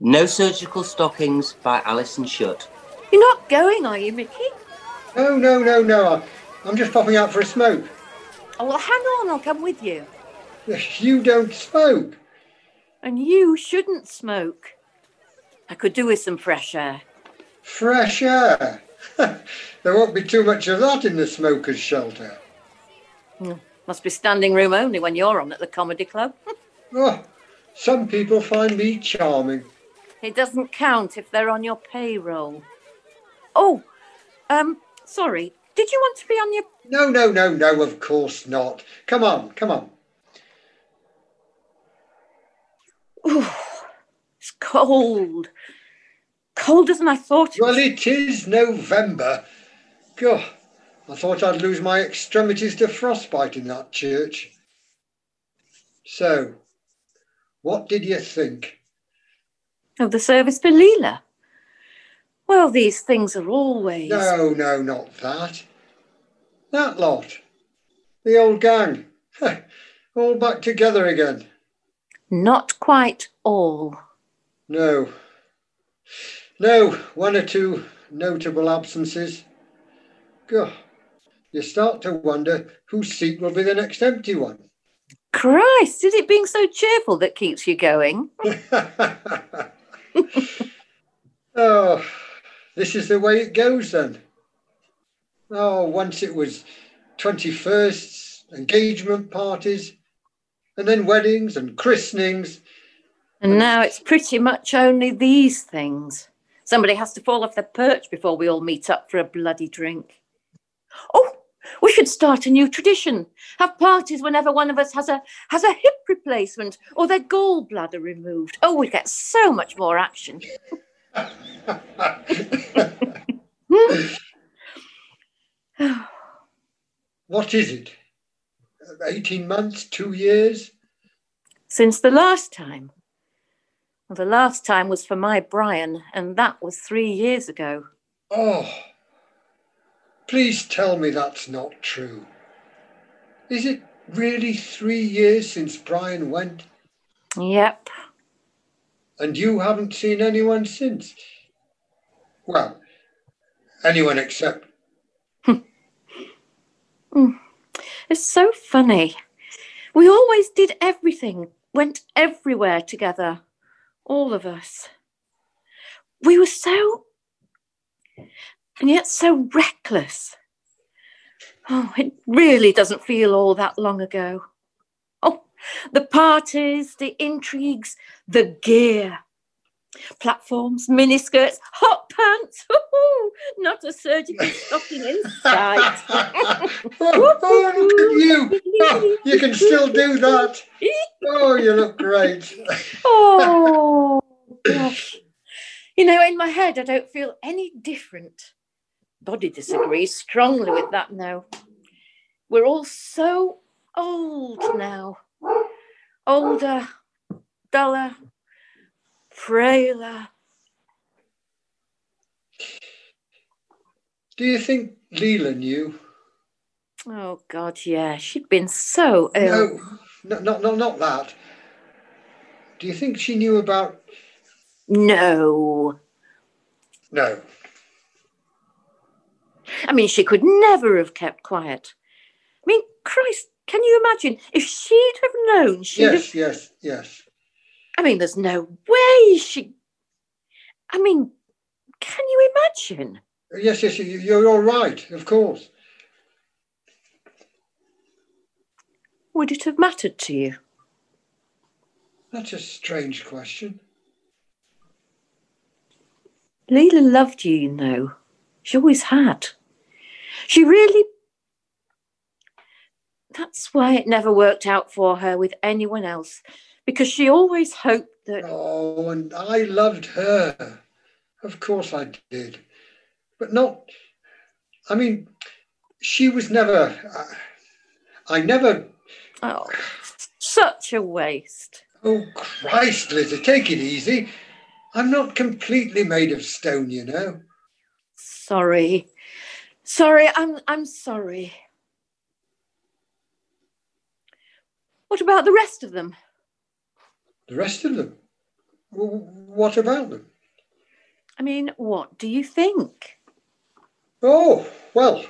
No Surgical Stockings by Alison Shutt. You're not going, are you, Mickey? No, no, no, no. I'm just popping out for a smoke. Oh, well, hang on, I'll come with you. You don't smoke. And you shouldn't smoke. I could do with some fresh air. Fresh air. there won't be too much of that in the smokers' shelter. Mm, Must be standing room only when you're on at the comedy club. Oh, some people find me charming. It doesn't count if they're on your payroll. Oh, um, sorry. Did you want to be on your. No, no, no, no, of course not. Come on, come on. Ooh, it's cold. Colder than I thought it Well, was. it is November. God, I thought I'd lose my extremities to frostbite in that church. So, what did you think? Of the service for Leela. Well, these things are always. No, no, not that. That lot. The old gang. All back together again. Not quite all. No. No, one or two notable absences. God, you start to wonder whose seat will be the next empty one. Christ, is it being so cheerful that keeps you going? oh, this is the way it goes then. Oh, once it was 21sts, engagement parties, and then weddings and christenings. And now it's pretty much only these things. Somebody has to fall off the perch before we all meet up for a bloody drink. Oh, we should start a new tradition. Have parties whenever one of us has a has a hip replacement or their gallbladder removed. Oh, we get so much more action. what is it? 18 months, two years? Since the last time. Well, the last time was for my Brian, and that was three years ago. Oh, please tell me that's not true. Is it really three years since Brian went Yep. and you haven't seen anyone since? Well, anyone except. Hmm. Hmm. It's so funny. We always did everything, went everywhere together, all of us. We were so, and yet so reckless. Oh, it really doesn't feel all that long ago. Oh, the parties, the intrigues, the gear. Platforms, miniskirts, hot pants. Not a surgical stocking in sight. oh, look at you! Oh, you can still do that. Oh, you look great. Oh, gosh. You know, in my head, I don't feel any different. Body disagrees strongly with that now. We're all so old now. Older, duller, frailer. Do you think Leela knew? Oh, God, yeah. She'd been so ill. No, no, not, not, not that. Do you think she knew about. No. No. I mean, she could never have kept quiet. I mean, Christ, can you imagine if she'd have known she'd have Yes, yes, yes. I mean, there's no way she. I mean, can you imagine? Yes, yes, you- you're all right, of course. Would it have mattered to you? That's a strange question. Leela loved you, you know. She always had. She really. That's why it never worked out for her with anyone else, because she always hoped that. Oh, and I loved her. Of course I did. But not. I mean, she was never. I, I never. Oh, such a waste. Oh, Christ, Lizzie, take it easy. I'm not completely made of stone, you know. Sorry. Sorry, I'm I'm sorry. What about the rest of them? The rest of them. What about them? I mean, what do you think? Oh, well,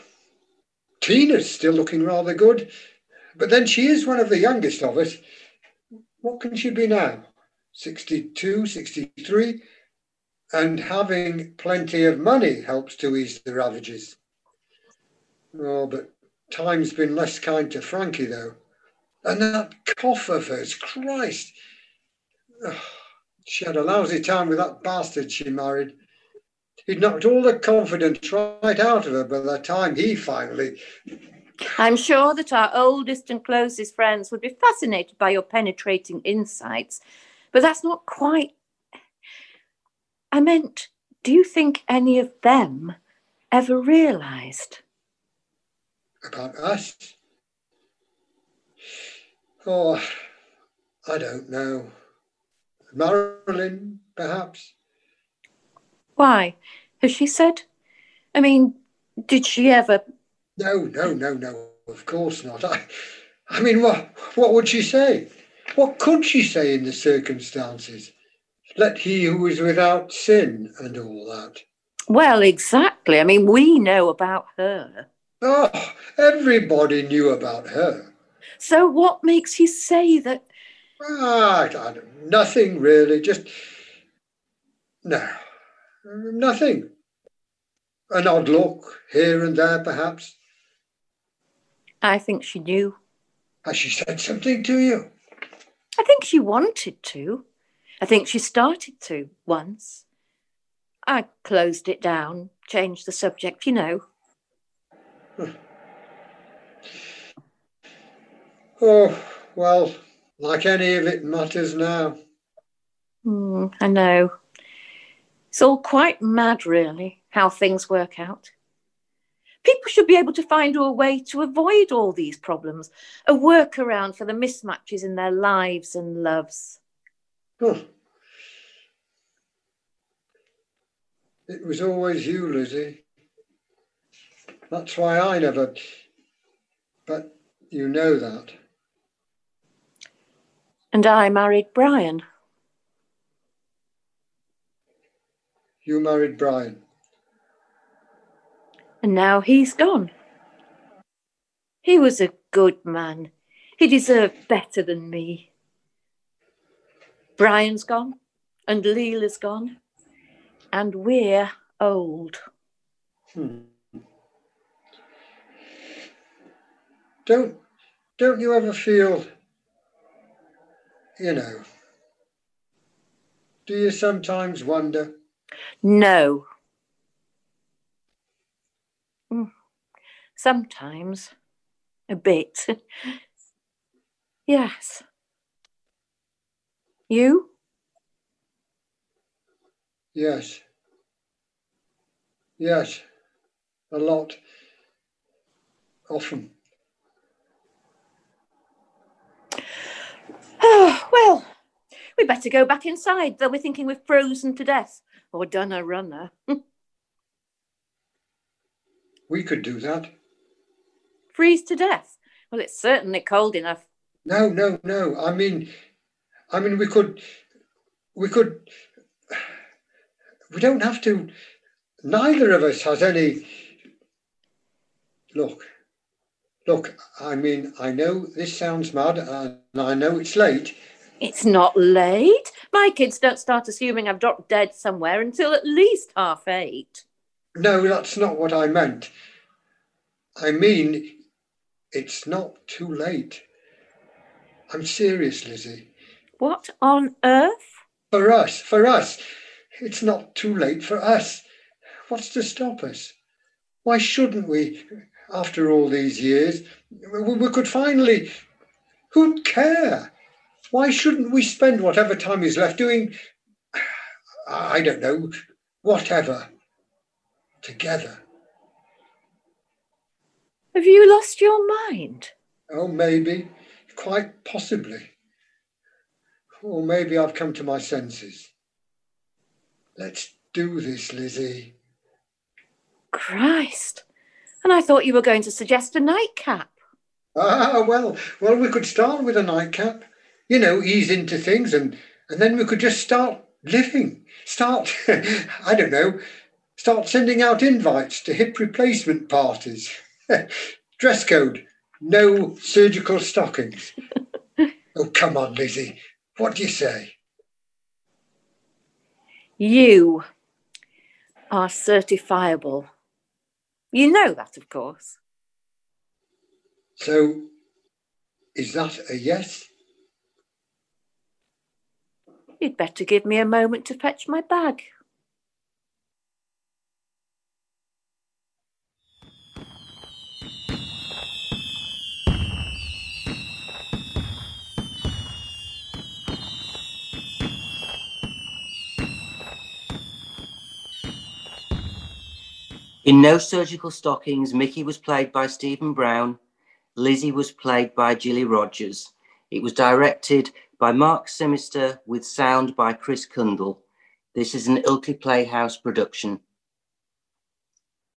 Tina's still looking rather good, but then she is one of the youngest of us. What can she be now? 62, 63? And having plenty of money helps to ease the ravages. Oh, but time's been less kind to Frankie, though. And that cough of hers, Christ. Oh, she had a lousy time with that bastard she married. He'd knocked all the confidence right out of her by the time he finally. I'm sure that our oldest and closest friends would be fascinated by your penetrating insights, but that's not quite. I meant, do you think any of them ever realised? About us? Oh, I don't know. Marilyn, perhaps? Why? Has she said? I mean, did she ever? No, no, no, no. Of course not. I, I mean, what, what would she say? What could she say in the circumstances? Let he who is without sin and all that. Well, exactly. I mean, we know about her. Oh, everybody knew about her. So, what makes you say that? Ah, I don't, nothing really. Just no, nothing. An odd look here and there, perhaps. I think she knew. Has she said something to you? I think she wanted to. I think she started to once. I closed it down, changed the subject, you know. Oh, well, like any of it matters now. Mm, I know. It's all quite mad, really, how things work out. People should be able to find a way to avoid all these problems, a workaround for the mismatches in their lives and loves. Huh. It was always you, Lizzie. That's why I never. But you know that. And I married Brian. You married Brian. And now he's gone. He was a good man. He deserved better than me. Brian's gone, and Leela's gone, and we're old. Hmm. Don't don't you ever feel you know do you sometimes wonder No. Mm. Sometimes. A bit. yes. You? yes yes a lot often Oh, well, we better go back inside, though we're thinking we've frozen to death or done a runner. we could do that Freeze to death. Well, it's certainly cold enough. no no no i mean i mean we could we could we don't have to neither of us has any look look i mean i know this sounds mad and i know it's late It's not late. My kids don't start assuming I've dropped dead somewhere until at least half eight. no that's not what i meant. I mean it's not too late. I'm serious lizzie. What on earth? for us for us. It's not too late for us. What's to stop us? Why shouldn't we after all these years? We, we could finally who'd care why shouldn't we spend whatever time is left doing i don't know whatever together Have you lost your mind? oh maybe quite possibly or maybe i've come to my senses let's do this lizzie Christ. And I thought you were going to suggest a nightcap. Ah, well, well, we could start with a nightcap, you know, ease into things, and and then we could just start living. Start, I don't know, start sending out invites to hip replacement parties. Dress code, no surgical stockings. oh, come on, Lizzie. What do you say? You are certifiable. You know that, of course. So, is that a yes? You'd better give me a moment to fetch my bag. In No Surgical Stockings, Mickey was played by Stephen Brown. Lizzie was played by Gilly Rogers. It was directed by Mark Simister with sound by Chris Kundle. This is an Ilkley Playhouse production.